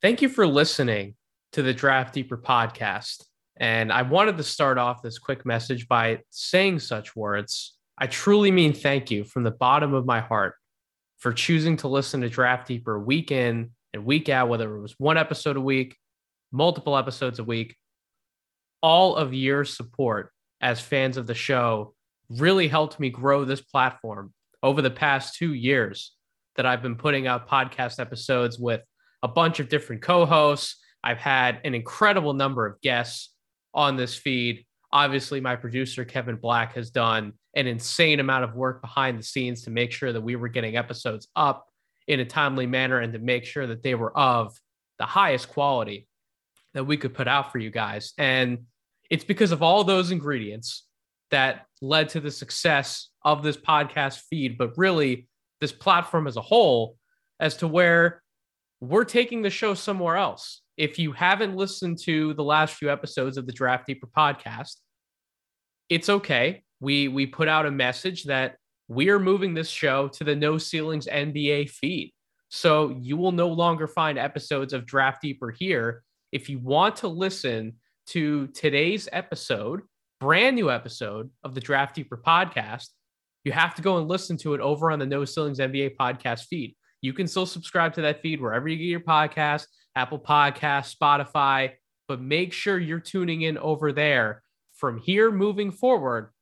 Thank you for listening to the Draft Deeper podcast. And I wanted to start off this quick message by saying such words. I truly mean thank you from the bottom of my heart for choosing to listen to Draft Deeper week in and week out, whether it was one episode a week, multiple episodes a week. All of your support as fans of the show really helped me grow this platform over the past two years that I've been putting out podcast episodes with a bunch of different co hosts. I've had an incredible number of guests on this feed. Obviously, my producer, Kevin Black, has done an insane amount of work behind the scenes to make sure that we were getting episodes up in a timely manner and to make sure that they were of the highest quality that we could put out for you guys. And it's because of all those ingredients that led to the success of this podcast feed, but really this platform as a whole, as to where we're taking the show somewhere else. If you haven't listened to the last few episodes of the Draft Deeper podcast, it's okay. We we put out a message that we are moving this show to the No Ceilings NBA feed. So you will no longer find episodes of Draft Deeper here. If you want to listen to today's episode, brand new episode of the Draft Deeper podcast, you have to go and listen to it over on the No Ceilings NBA podcast feed. You can still subscribe to that feed wherever you get your podcast, Apple Podcast, Spotify, but make sure you're tuning in over there from here moving forward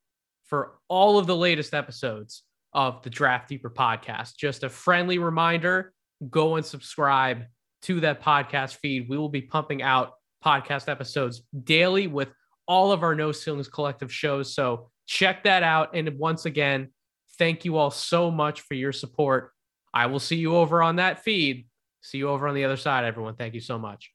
for all of the latest episodes of the Draft Deeper podcast. Just a friendly reminder go and subscribe to that podcast feed. We will be pumping out podcast episodes daily with all of our No Ceilings Collective shows. So check that out. And once again, thank you all so much for your support I will see you over on that feed. See you over on the other side, everyone. Thank you so much.